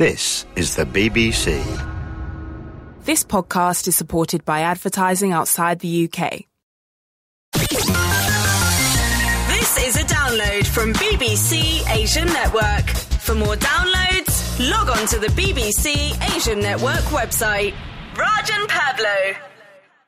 This is the BBC. This podcast is supported by advertising outside the UK. This is a download from BBC Asian Network. For more downloads, log on to the BBC Asian Network website. Raj and Pablo.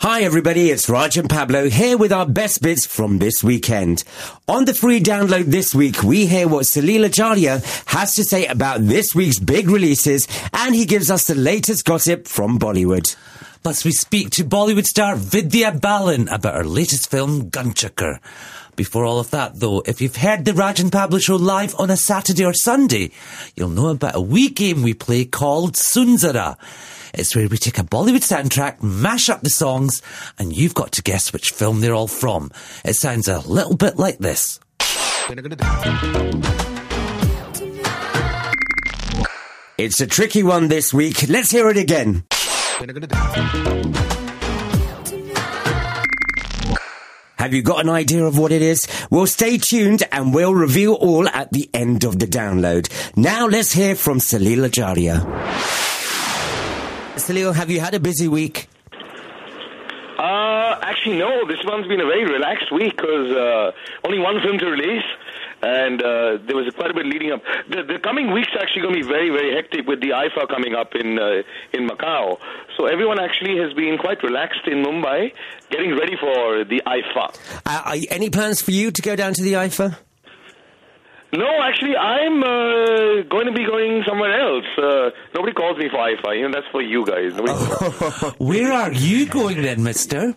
Hi everybody, it's Raj and Pablo here with our best bits from this weekend. On the free download this week, we hear what Salil Acharya has to say about this week's big releases and he gives us the latest gossip from Bollywood. Plus, we speak to Bollywood star Vidya Balan about her latest film, Ghanchakkar. Before all of that, though, if you've heard the Raj and Pablo show live on a Saturday or Sunday, you'll know about a wee game we play called Sunzara. It's where we take a Bollywood soundtrack, mash up the songs, and you've got to guess which film they're all from. It sounds a little bit like this. It's a tricky one this week. Let's hear it again. Have you got an idea of what it is? Well, stay tuned and we'll reveal all at the end of the download. Now let's hear from Salil Acharya. Salil, have you had a busy week? Uh, actually, no. This one's been a very relaxed week because uh, only one film to release, and uh, there was quite a bit leading up. The, the coming weeks are actually going to be very, very hectic with the IIFA coming up in uh, in Macau. So everyone actually has been quite relaxed in Mumbai, getting ready for the IIFA. Uh, any plans for you to go down to the IIFA? No, actually, I'm uh, going to be going somewhere else. Uh, nobody calls me for IIFA. You know, that's for you guys. Nobody Where are you going then, mister?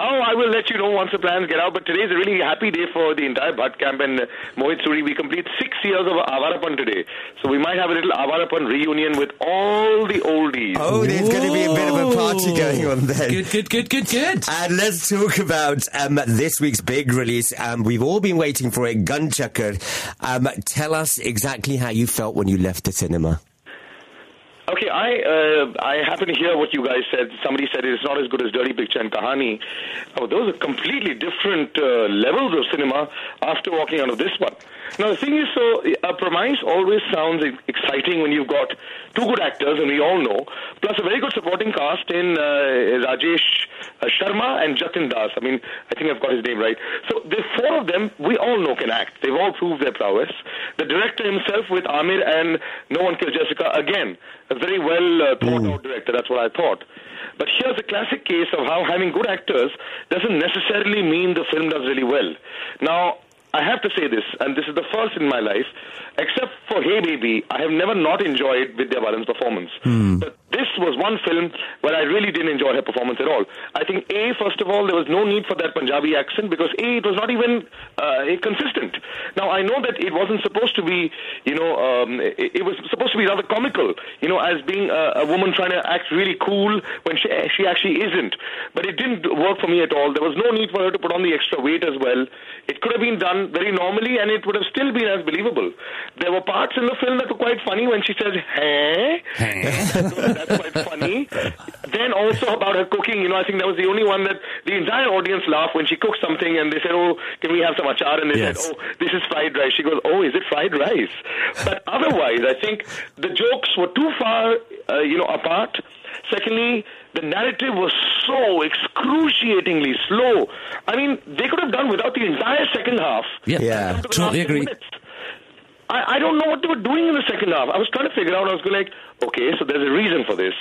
Oh, I will let you know once the plans get out. But today is a really happy day for the entire Bhatt camp and uh, Mohit Suri. We complete six years of Awarapan today. So we might have a little Awarapan reunion with all the oldies. Oh, there's going to be a bit of a party going on then. Good, good, good, good, good. And let's talk about um, this week's big release. Um, we've all been waiting for it, Ghanchakkar. Um, tell us exactly how you felt when you left the cinema. Okay, I uh, I happen to hear what you guys said. Somebody said it's not as good as Dirty Picture and Kahani. Oh, those are completely different uh, levels of cinema after walking out of this one. Now, the thing is, so a premise always sounds exciting when you've got two good actors, and we all know, plus a very good supporting cast in uh, Rajesh uh, Sharma and Jatin Das. I mean, I think I've got his name right. So the four of them, we all know can act. They've all proved their prowess. The director himself with Aamir and No One Killed Jessica, again, a very well uh, thought out director. That's what I thought. But here's a classic case of how having good actors doesn't necessarily mean the film does really well. Now, I have to say this, and this is the first in my life, except for Heyy Babyy, I have never not enjoyed Vidya Balan's performance. Hmm. But this was one film where I really didn't enjoy her performance at all. I think, A, first of all, there was no need for that Punjabi accent because, A, it was not even uh, consistent. Now, I know that it wasn't supposed to be, you know, um, it, it was supposed to be rather comical, you know, as being a, a woman trying to act really cool when she, she actually isn't. But it didn't work for me at all. There was no need for her to put on the extra weight as well. It could have been done very normally and it would have still been as believable. There were parts in the film that were quite funny when she says, hey. That's quite funny. Then also about her cooking, you know, I think that was the only one that the entire audience laughed when she cooked something and they said, oh, can we have some achar? And they Yes. said, oh, this is fried rice. She goes, oh, is it fried rice? But otherwise, I think the jokes were too far, uh, you know, apart. Secondly, the narrative was so excruciatingly slow. I mean, they could have done without the entire second half. Yeah, Yeah. Down to the totally agree. minutes. I, I don't know what they were doing in the second half. I was trying to figure out. I was going like, okay, so there's a reason for this.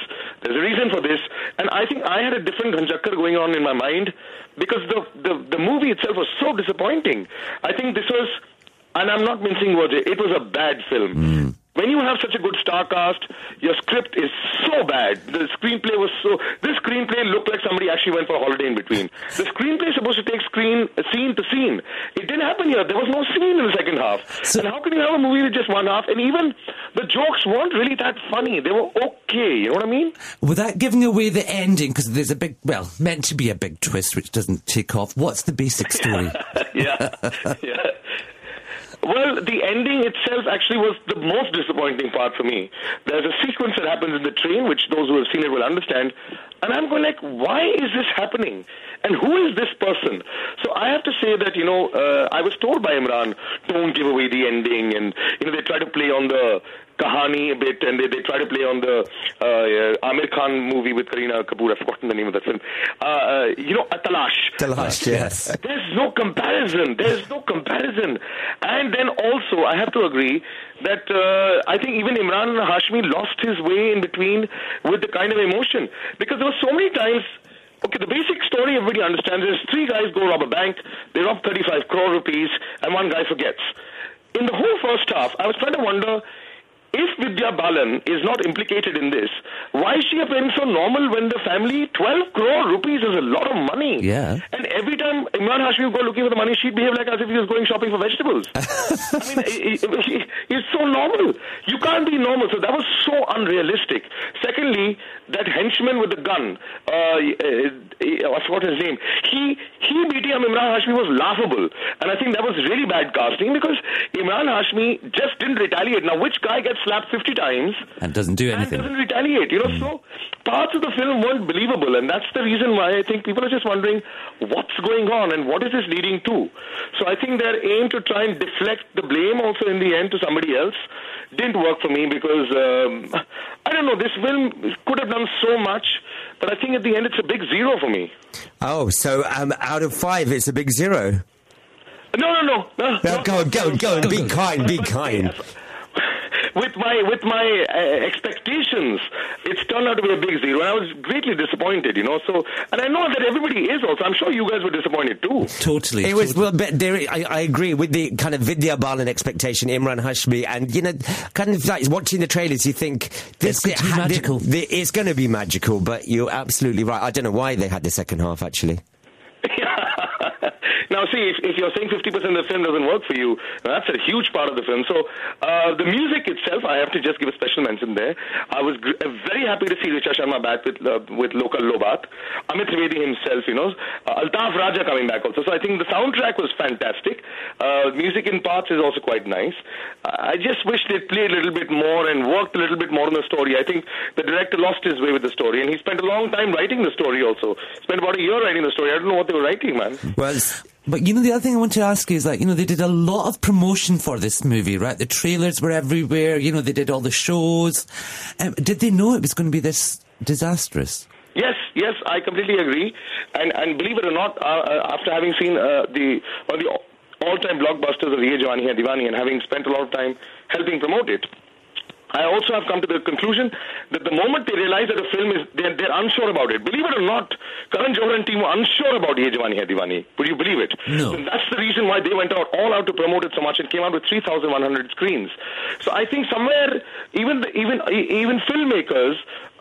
There's a reason for this, and I think I had a different Ghanchakkar going on in my mind because the, the the movie itself was so disappointing. I think this was, and I'm not mincing words. It was a bad film. Hmm. When you have such a good star cast, your script is so bad. The screenplay was so. This screenplay looked like somebody actually went for a holiday in between. The screenplay is supposed to take screen scene to scene. It didn't happen here. There was no scene in the second half. So- and how can you have a movie with just one half? And even the jokes weren't really that funny. They were okay. You know what I mean? Without giving away the ending, because there's a big, well, meant to be a big twist which doesn't take off. What's the basic story? yeah. yeah. Well, the ending itself actually was the most disappointing part for me. There's a sequence that happens in the train, which those who have seen it will understand. And I'm going like, why is this happening? And who is this person? So I have to say that, you know, uh, I was told by Emraan, don't give away the ending. And, you know, they try to play on the Kahani a bit and they, they try to play on the uh, Aamir Khan movie with Kareena Kapoor. I've forgotten the name of that film. Uh, uh, you know, Atalash. Talaash, yes. There's no comparison. There's no comparison. And then also, I have to agree that uh, I think even Emraan Hashmi lost his way in between with the kind of emotion because there were so many times. Okay, the basic story everybody understands is three guys go rob a bank, they rob 35 crore rupees, and one guy forgets. In the whole first half, I was trying to wonder if Vidya Balan is not implicated in this, why is she appearing so normal when the family, 12 crore rupees is a lot of money? Yeah. And every time Emraan Hashmi would go looking for the money, she'd behave like as if he was going shopping for vegetables. I mean, he- he- he's so normal. You can't be normal. So that was so unrealistic. Secondly, that henchman with the gun, uh, uh, I forgot his name, he, he beating up Emraan Hashmi was laughable. And I think that was really bad casting because Emraan Hashmi just didn't retaliate. Now, which guy gets slapped 50 times? And doesn't do anything? and doesn't retaliate. You know, so parts of the film weren't believable, and that's the reason why I think people are just wondering what's going on and what is this leading to. So I think their aim to try and deflect the blame also in the end to somebody else didn't work for me because um, I don't know. This film could have done so much, but I think at the end it's a big zero for me. Oh, so um, out of five, it's a big zero. No, no, no, no. No, no, go on, go on, go on. Be kind, be kind. With my with my uh, expectations, it's turned out to be a big zero, and I was greatly disappointed. You know, so and I know that everybody is also. I'm sure you guys were disappointed too. Totally. It was well, but there, I, I agree with the kind of Vidya Balan expectation, Emraan Hashmi, and you know, kind of like watching the trailers, you think this It's going to be magical. the- the- it's going to be magical, but you're absolutely right. I don't know why they had the second half actually. Now, see, if, if you're saying 50% of the film doesn't work for you, that's a huge part of the film. So, uh, the music itself, I have to just give a special mention there. I was gr- uh, very happy to see Richa Sharma back with uh, with local Lobat, Amit Trivedi himself, you know, uh, Altaf Raja coming back also. So, I think the soundtrack was fantastic. Uh, music in parts is also quite nice. I just wish they'd played a little bit more and worked a little bit more on the story. I think the director lost his way with the story, and he spent a long time writing the story also. Spent about a year writing the story. I don't know what they were writing, man. Well, But you know, the other thing I want to ask you is like, you know, they did a lot of promotion for this movie, right? The trailers were everywhere. You know, they did all the shows. Um, did they know it was going to be this disastrous? Yes, yes, I completely agree. And and believe it or not, uh, uh, after having seen uh, the of the all-time blockbusters of Yeh Jawaani Hai Deewani and having spent a lot of time helping promote it, I also have come to the conclusion that the moment they realize that a film is, they're, they're unsure about it. Believe it or not, Karan Johar and team were unsure about Yeh Jawaani Hai Deewani. Would you believe it? No. And that's the reason why they went out all out to promote it so much and came out with 3,100 screens. So I think somewhere, even the, even even filmmakers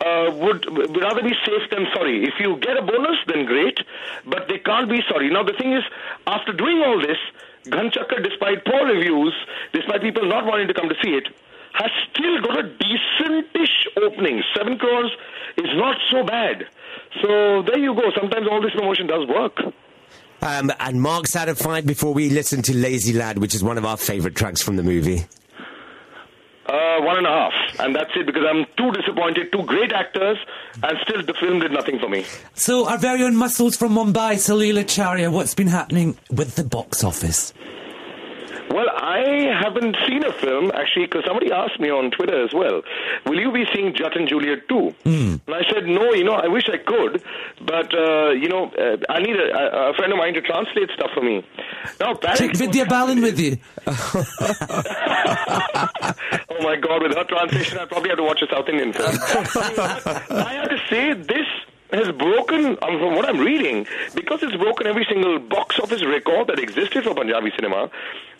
uh, would, would rather be safe than sorry. If you get a bonus, then great, but they can't be sorry. Now the thing is, after doing all this, Ghanchakkar, despite poor reviews, despite people not wanting to come to see it, has still got a decentish opening. Seven crores is not so bad. So there you go. Sometimes all this promotion does work. um, and marks out of five before we listen to Lazy Lad, which is one of our favourite tracks from the movie. Uh, one and a half. And that's it because I'm too disappointed. Two great actors, and still the film did nothing for me. So, our very own muscles from Mumbai, Salil Acharya, what's been happening with the box office? Well, I haven't seen a film actually because somebody asked me on Twitter as well. Will you be seeing Jatt and Juliet too? And I said no. You know, I wish I could, but uh, you know, uh, I need a, a- a friend of mine to translate stuff for me. Now, Take Vidya Balan with you. oh my God! With her translation, I probably have to watch a South Indian film. I have to say this has broken, um, from what I'm reading, because it's broken every single box office record that existed for Punjabi cinema.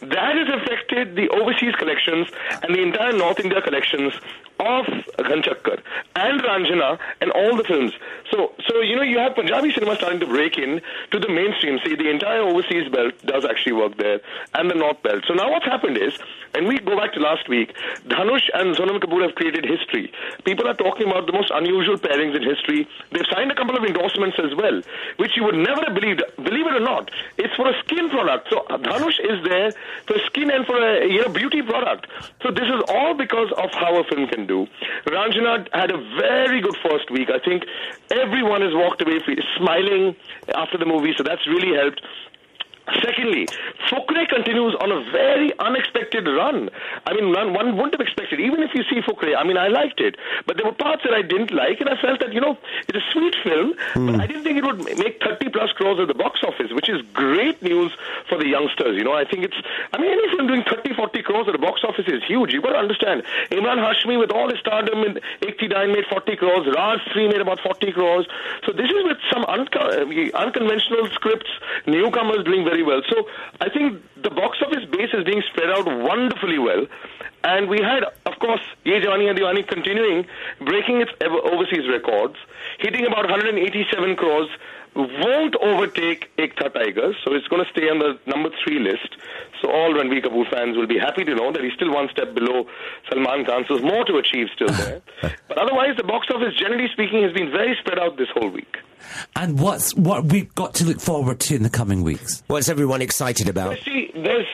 That has affected the overseas collections and the entire North India collections of Ghanchakkar and Raanjhanaa and all the films. So, so you know, you have Punjabi cinema starting to break in to the mainstream. See, the entire overseas belt does actually work there, and the North belt. So now what's happened is, and we go back to last week, Dhanush and Sonam Kapoor have created history. People are talking about the most unusual pairings in history. They've signed a couple of endorsements as well, which you would never have believed. Believe it or not, it's for a skin product. So uh, Dhanush is there for skin and for a you know beauty product. So this is all because of how a film can do. Raanjhanaa had a very good first week. I think everyone has walked away smiling after the movie, so that's really helped. Secondly, Fukrey continues on a very unexpected run. I mean, one, one wouldn't have expected, even if you see Fukrey, I mean, I liked it. But there were parts that I didn't like, and I felt that, you know, it's a sweet film, mm. but hmm. I didn't think it would make 30 plus crores at the box office, which is great news for the youngsters. You know, I think it's, I mean, any film doing 30, 40 crores at the box office is huge. You've got to understand, Emraan Hashmi, with all his stardom in 89, made 40 crores, Raaz 3 made about 40 crores. So this is with some unco- unconventional scripts, newcomers doing very very well. So I think the box office base is being spread out wonderfully well. And we had, of course, Yeh Jawaani Hai Deewani continuing, breaking its overseas records, hitting about 187 crores, won't overtake Ek Tha Tigers, so it's going to stay on the number three list. So all Ranbir Kapoor fans will be happy to know that he's still one step below Salman Khan, so there's more to achieve still there. but otherwise, the box office, generally speaking, has been very spread out this whole week. And what's what we've got to look forward to in the coming weeks? What's everyone excited about? See, there's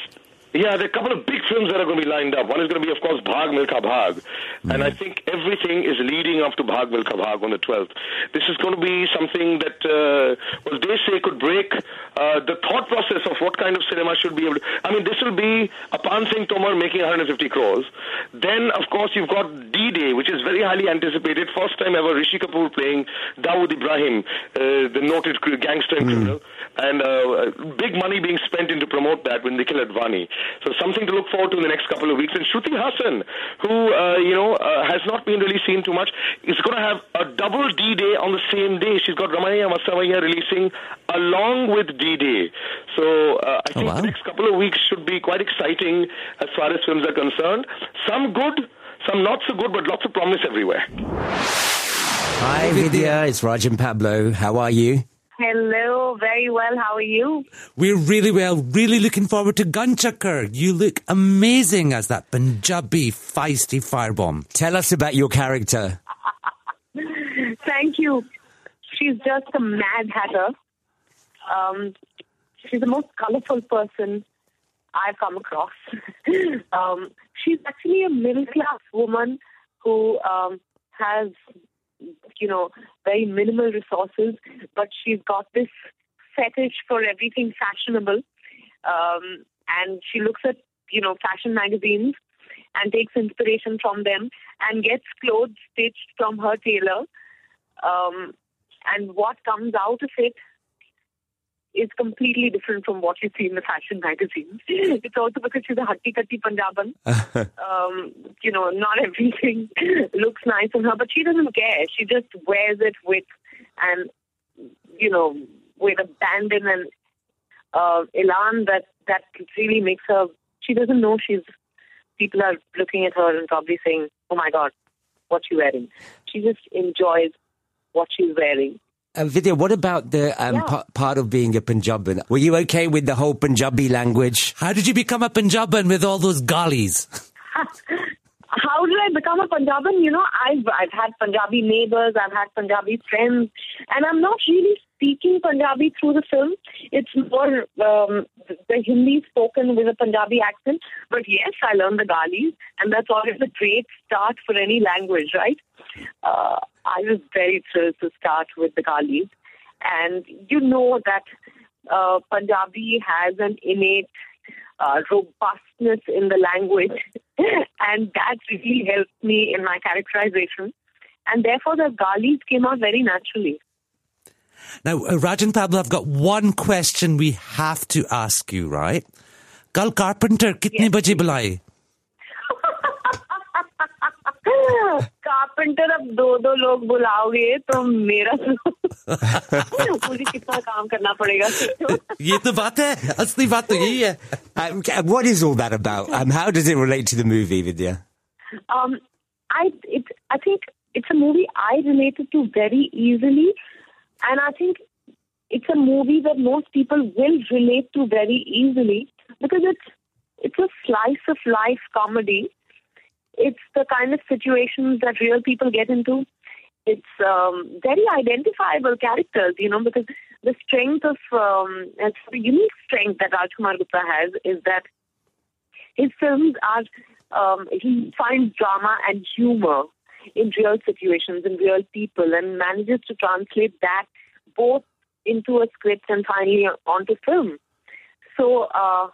yeah, there are a couple of big films that are going to be lined up. One is going to be, of course, Bhaag Milkha Bhaag. Mm. And I think everything is leading up to Bhaag Milkha Bhaag on the 12th. This is going to be something that, uh, well, they say could break uh, the thought process of what kind of cinema should be able to. I mean, this will be a Paan Singh Tomar making 150 crores. Then, of course, you've got D Day, which is very highly anticipated. First time ever, Rishi Kapoor playing Dawood Ibrahim, uh, the noted gangster and mm. criminal. And uh, big money being spent in to promote that with Nikhil Advani. So something to look forward to in the next couple of weeks. And Shruti Haasan, who uh, you know uh, has not been really seen too much, is going to have a double D Day on the same day. She's got Ramaiya Vastavaiya releasing along with D Day. So uh, I oh, think oh, wow. the next couple of weeks should be quite exciting as far as films are concerned. Some good, some not so good, but lots of promise everywhere. Hi, Vidya. It's Raj and Pablo. How are you? Hello, very well. How are you? We're really well. Really looking forward to Ghanchakkar. You look amazing as that Punjabi feisty firebomb. Tell us about your character. Thank you. She's just a mad hatter. Um, she's the most colorful person I've come across. um, she's actually a middle class woman who um, has you know, very minimal resources, but she's got this fetish for everything fashionable. Um, and she looks at, you know, fashion magazines and takes inspiration from them and gets clothes stitched from her tailor. Um, and what comes out of it is completely different from what you see in the fashion magazines. it's also because she's a hatti katti Punjaban. um, you know, not everything looks nice on her, but she doesn't care. She just wears it with, and you know, with abandon and uh, elan that that really makes her. She doesn't know she's. People are looking at her and probably saying, "Oh my God, what she wearing?" She just enjoys what she's wearing uh, Vidya, what about the um, yeah. p- part of being a Punjaban? Were you okay with the whole Punjabi language? How did you become a Punjaban with all those galis? How did I become a Punjaban? You know, I've I've had Punjabi neighbors, I've had Punjabi friends, and I'm not really speaking Punjabi through the film. It's more um, the Hindi spoken with a Punjabi accent. But yes, I learned the galis, and that's always a great start for any language, right? Uh, I was very thrilled to start with the galis. And you know that uh, Punjabi has an innate uh, robustness in the language, and that really helped me in my characterization. And therefore, the galis came out very naturally. Now, uh, Raj and Pablo, I've got one question we have to ask you, right? कल carpenter कितने yes. बजे बुलाए carpenter अब दो दो लोग बुलाओगे तो मेरा मुझे कितना काम करना पड़ेगा? ये तो बात है असली बात um, what is all that about? Um, how does it relate to the movie Vidya? Um, I think it's a movie I related to very easily and I think it's a movie that most people will relate to very easily because it's it's a slice of life comedy it's the kind of situations that real people get into. It's um, very identifiable characters, you know, because the strength of, um, it's the unique strength that Rajkumar Gupta has is that his films are um, he finds drama and humor in real situations and real people and manages to translate that both into a script and finally onto film. So uh,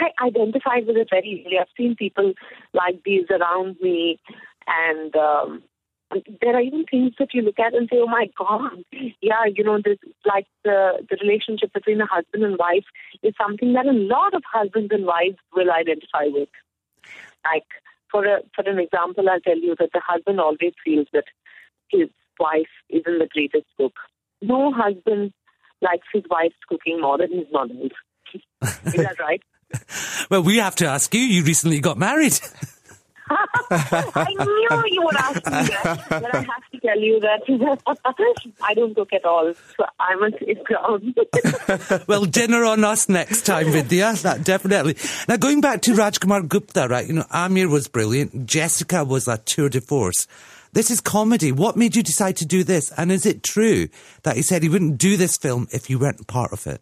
I identified with it very easily. I've seen people like these around me, and um, there are even things that you look at and say, "Oh my God, yeah, you know, this like the the relationship between a husband and wife is something that a lot of husbands and wives will identify with." Like for a for an example, I'll tell you that the husband always feels that his wife isn't the greatest cook. No husband likes his wife's cooking more than his mother's. is that right? well, we have to ask you. You recently got married. I knew you would ask me that, but I have to tell you that I don't cook at all, so I must sit ground. well, dinner on us next time, Vidya. That definitely. Now, going back to Rajkumar Gupta, right? You know, Aamir was brilliant. Jessica was a tour de force. This is comedy. What made you decide to do this? And is it true that he said he wouldn't do this film if you weren't part of it?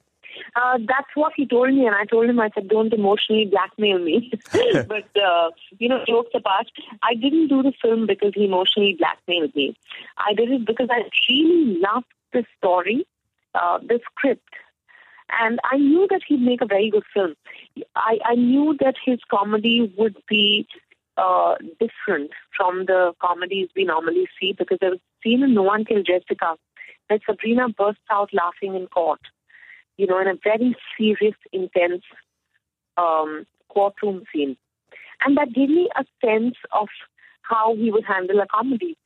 Uh, that's what he told me, and I told him, I said, don't emotionally blackmail me. but, uh, you know, jokes apart, I didn't do the film because he emotionally blackmailed me. I did it because I really loved the story, uh, the script. And I knew that he'd make a very good film. I, I knew that his comedy would be uh, different from the comedies we normally see because there was a scene in No One Killed Jessica that Sabrina bursts out laughing in court you know, in a very serious, intense um, courtroom scene. And that gave me a sense of how he would handle a comedy.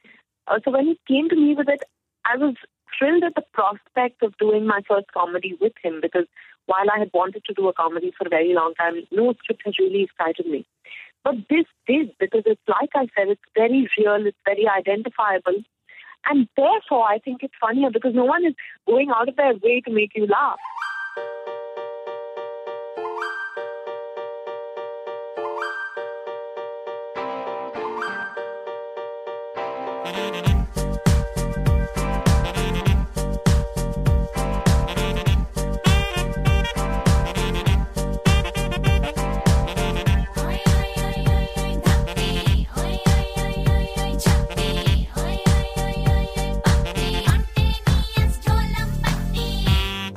Uh, so when he came to me with it, I was thrilled at the prospect of doing my first comedy with him because while I had wanted to do a comedy for a very long time, no script has really excited me. But this did because it's like I said, it's very real, it's very identifiable. And therefore, I think it's funnier because no one is going out of their way to make you laugh. Bye.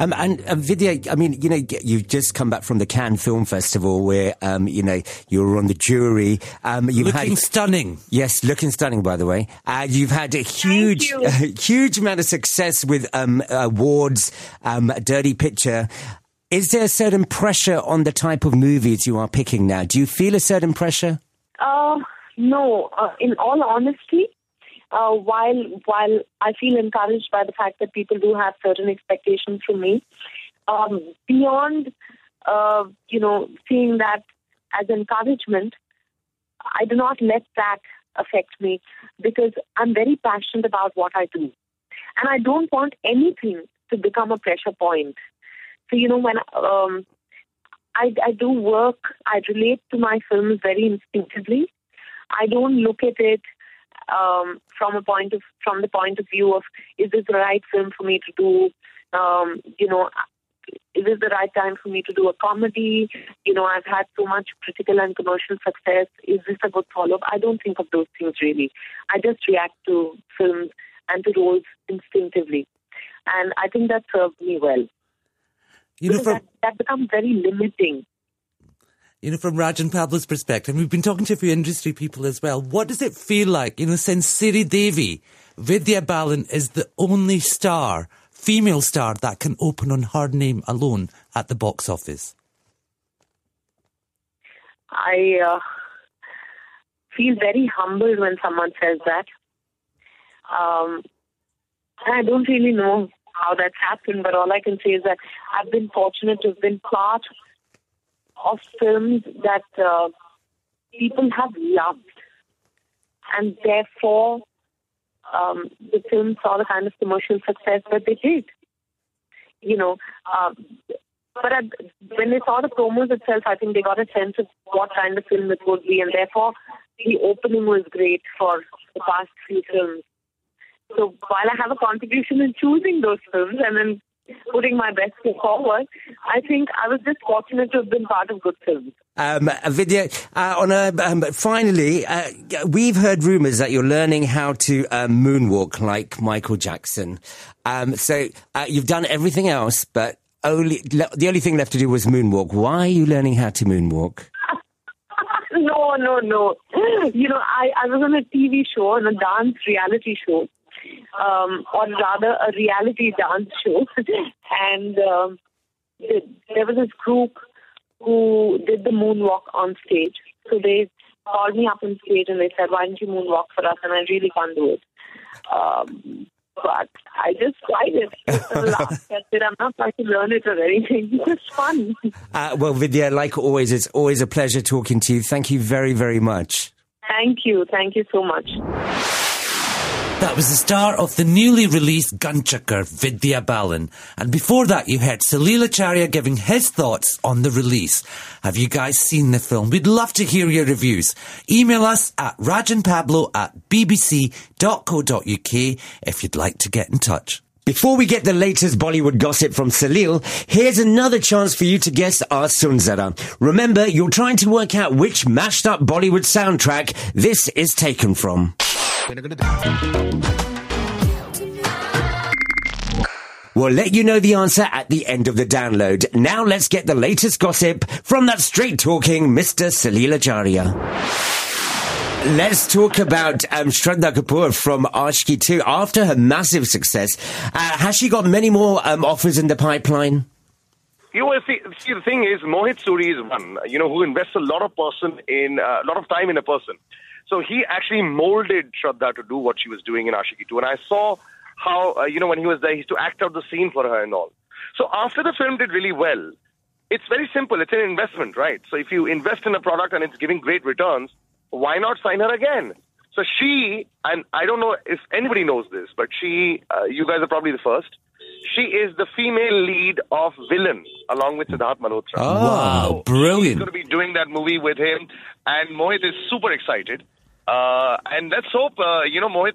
Um, and uh, Vidya, I mean, you know, you've just come back from the Cannes Film Festival where, um, you know, you were on the jury. Um, you've looking had, stunning. Yes, looking stunning, by the way. Uh, you've had a huge, a huge amount of success with um, awards, um, Dirty Picture. Is there a certain pressure on the type of movies you are picking now? Do you feel a certain pressure? Uh, no. Uh, in all honesty, uh, while while I feel encouraged by the fact that people do have certain expectations from me, um, beyond uh, you know seeing that as encouragement, I do not let that affect me because I'm very passionate about what I do, and I don't want anything to become a pressure point. So you know when um, I, I do work, I relate to my films very instinctively. I don't look at it um, from a point of from the point of view of is this the right film for me to do? Um, you know, is this the right time for me to do a comedy? You know, I've had so much critical and commercial success. Is this a good follow-up? I don't think of those things really. I just react to films and to roles instinctively, and I think that served me well. You know, from, that, that becomes very limiting you know, from Raj and Pablo's perspective, we've been talking to a few industry people as well. What does it feel like, you know, since Sridevi, Vidya Balan is the only star, female star, that can open on her name alone at the box office? I uh, feel very humbled when someone says that. Um, I don't really know how that's happened, but all I can say is that I've been fortunate to have been part of films that uh, people have loved, and therefore um, the film saw the kind of commercial success that they did. You know, uh, but at, when they saw the promos itself, I think they got a sense of what kind of film it would be, and therefore the opening was great for the past few films. So while I have a contribution in choosing those films and then putting my best foot forward. I think I was just fortunate to have been part of good films. Um, Vidya, uh, on a, um, finally, uh, we've heard rumours that you're learning how to um, moonwalk like Michael Jackson. Um, so uh, you've done everything else, but only the only thing left to do was moonwalk. Why are you learning how to moonwalk? no, no, no. You know, I, I was on a TV show, on a dance reality show, um, or rather a reality dance show, and um, there was this group who did the moonwalk on stage. So they called me up on stage and they said, "Why don't you moonwalk for us?" And I really can't do it. Um, but I just tried it. I'm not trying to learn it or anything. It's just fun. Uh, well, Vidya, like always, it's always a pleasure talking to you. Thank you very, very much. Thank you. Thank you so much. That was the star of the newly released Ghanchakkar, Vidya Balan. And before that, you heard Salil Acharya giving his thoughts on the release. Have you guys seen the film? We'd love to hear your reviews. Email us at rajanpablo at bbc.co.uk if you'd like to get in touch. Before we get the latest Bollywood gossip from Salil, here's another chance for you to guess our Sunzara. Remember, you're trying to work out which mashed up Bollywood soundtrack this is taken from. We'll let you know the answer at the end of the download. Now let's get the latest gossip from that straight talking Mr. Salil Acharya. Let's talk about um, Shraddha Kapoor from Aashiqui 2. After her massive success, uh, has she got many more um, offers in the pipeline? You know, see, see, the thing is, Mohit Suri is one, you know, who invests a lot of person in, uh, a lot of time in a person. So he actually molded Shraddha to do what she was doing in Aashiqui 2. And I saw how, uh, you know, when he was there, he used to act out the scene for her and all. So after the film did really well, it's very simple. It's an investment, right? So if you invest in a product and it's giving great returns, why not sign her again? So she, and I don't know if anybody knows this, but she, uh, you guys are probably the first. She is the female lead of Villain, along with Sidharth Malhotra. Oh, wow, so brilliant! She's going to be doing that movie with him, and Mohit is super excited. Uh, and let's hope, uh, you know, Mohit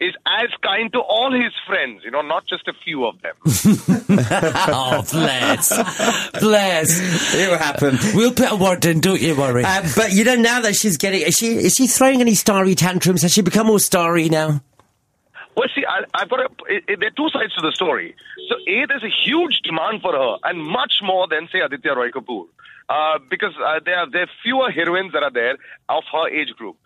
is as kind to all his friends, you know, not just a few of them. oh, bless. bless. It'll happen. We'll put a word in, don't you worry. Uh, but, you know, now that she's getting, is she, is she throwing any starry tantrums? Has she become more starry now? Well, see, I, have got a, it, it, there are two sides to the story. So, A, there's a huge demand for her, and much more than, say, Aditya Roy Kapoor. Uh, because uh, there, are, there are fewer heroines that are there of her age group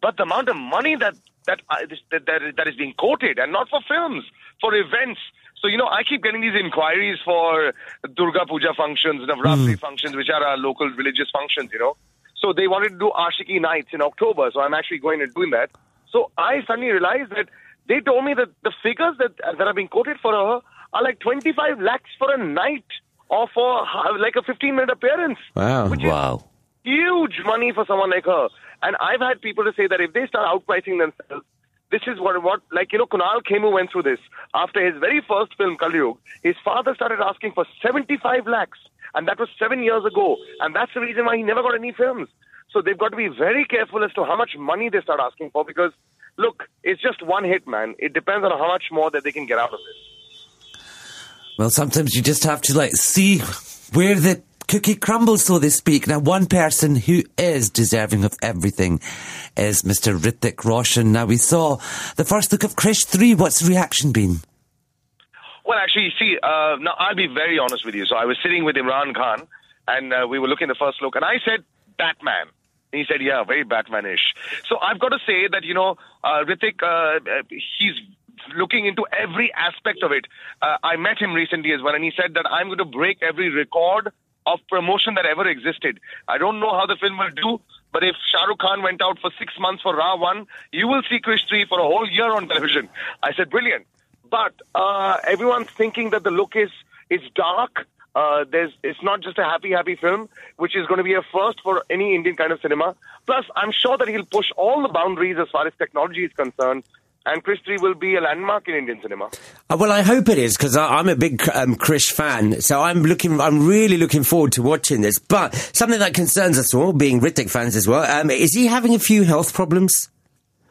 but the amount of money that that, uh, that, that, that is being quoted, and not for films, for events. So, you know, I keep getting these inquiries for Durga Puja functions, Navratri mm. functions, which are our local religious functions, you know. So they wanted to do Aashiqui nights in October, so I'm actually going and doing that. So I suddenly realized that they told me that the figures that, that are being quoted for her are like 25 lakhs for a night or for like a 15 minute appearance. Wow. wow. Huge money for someone like her. And I've had people to say that if they start outpricing themselves, this is what, what like, you know, Kunal Khemu went through this. After his very first film, Kalyug, his father started asking for 75 lakhs. And that was seven years ago. And that's the reason why he never got any films. So they've got to be very careful as to how much money they start asking for because, look, it's just one hit, man. It depends on how much more that they can get out of it. Well, sometimes you just have to, like, see where the cookie crumbles, so to speak. Now, one person who is deserving of everything is Mr. Hrithik Roshan. Now, we saw the first look of Krrish 3. What's the reaction been? Well, actually, see, uh, now I'll be very honest with you. So I was sitting with Imran Khan, and uh, we were looking the first look, and I said, Batman. He said, yeah, very Batmanish. So I've got to say that, you know, uh, Hrithik, uh, he's looking into every aspect of it. Uh, I met him recently as well, and he said that I'm going to break every record of promotion that ever existed. I don't know how the film will do, but if Shah Rukh Khan went out for six months for Ra 1, you will see Krrish 3 for a whole year on television. I said, brilliant. But uh, everyone's thinking that the look is, is dark. Uh, there's, it's not just a happy, happy film, which is going to be a first for any Indian kind of cinema. Plus, I'm sure that he'll push all the boundaries as far as technology is concerned and Krrish 3 will be a landmark in Indian cinema. Uh, well, I hope it is because I'm a big um, Krrish fan, so I'm looking, I'm really looking forward to watching this. But something that concerns us all, being Hrithik fans as well, um, is he having a few health problems?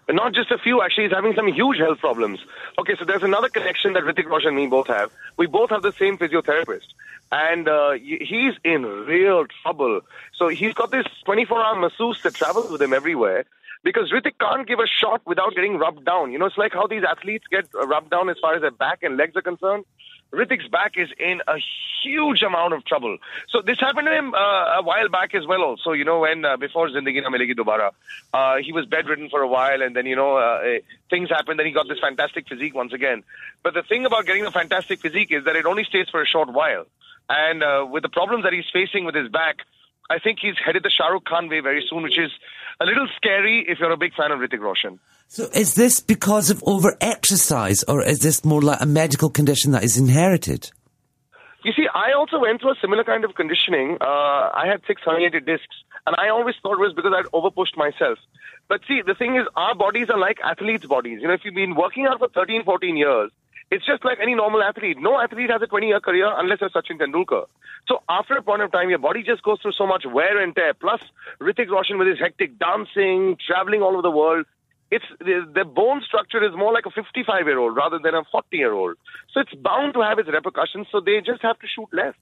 Not just a few, actually, he's having some huge health problems. Okay, so there's another connection that Hrithik Roshan and me both have. We both have the same physiotherapist. And uh, he's in real trouble. So he's got this 24 hour masseuse that travels with him everywhere because Hrithik can't give a shot without getting rubbed down. You know, it's like how these athletes get rubbed down as far as their back and legs are concerned. Hrithik's back is in a huge amount of trouble. So this happened to him uh, a while back as well. Also, you know, when uh, before Zindagi Na Milegi Dobara, uh, he was bedridden for a while, and then you know uh, eh, things happened. Then he got this fantastic physique once again. But the thing about getting a fantastic physique is that it only stays for a short while. And uh, with the problems that he's facing with his back, I think he's headed the Shah Rukh Khan way very soon, which is a little scary if you're a big fan of Hrithik Roshan. So is this because of over exercise or is this more like a medical condition that is inherited? You see, I also went through a similar kind of conditioning. Uh, I had six herniated discs, and I always thought it was because I'd overpushed myself. But see, the thing is, our bodies are like athletes' bodies. You know, if you've been working out for 13, 14 years, it's just like any normal athlete. No athlete has a 20 year career unless you're Sachin Tendulkar. So after a point of time, your body just goes through so much wear and tear. Plus, Hrithik Roshan with his hectic dancing, traveling all over the world, it's the, the bone structure is more like a 55 year old rather than a 40 year old. So it's bound to have its repercussions. So they just have to shoot less.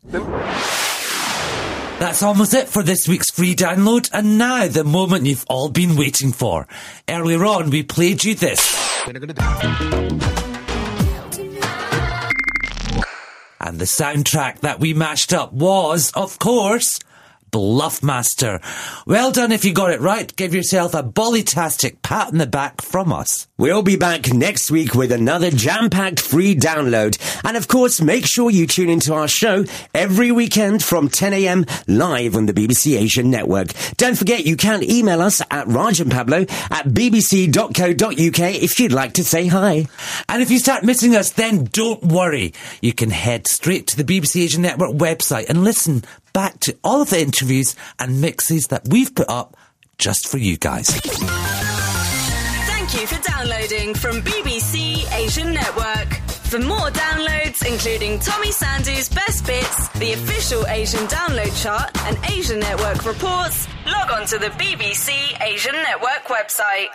That's almost it for this week's free download, and now the moment you've all been waiting for. Earlier on, we played you this. And the soundtrack that we mashed up was, of course, Bluffmaster. Well done if you got it right. Give yourself a bollytastic pat on the back from us. We'll be back next week with another jam-packed free download. And of course, make sure you tune into our show every weekend from 10am live on the BBC Asian Network. Don't forget you can email us at Raj and Pablo at bbc.co.uk if you'd like to say hi. And if you start missing us, then don't worry. You can head straight to the BBC Asian Network website and listen back to all of the interviews and mixes that we've put up just for you guys. Thank you for downloading from BBC Asian Network. For more downloads, including Tommy Sandhu's best bits, the official Asian download chart, and Asian Network reports, log on to the BBC Asian Network website.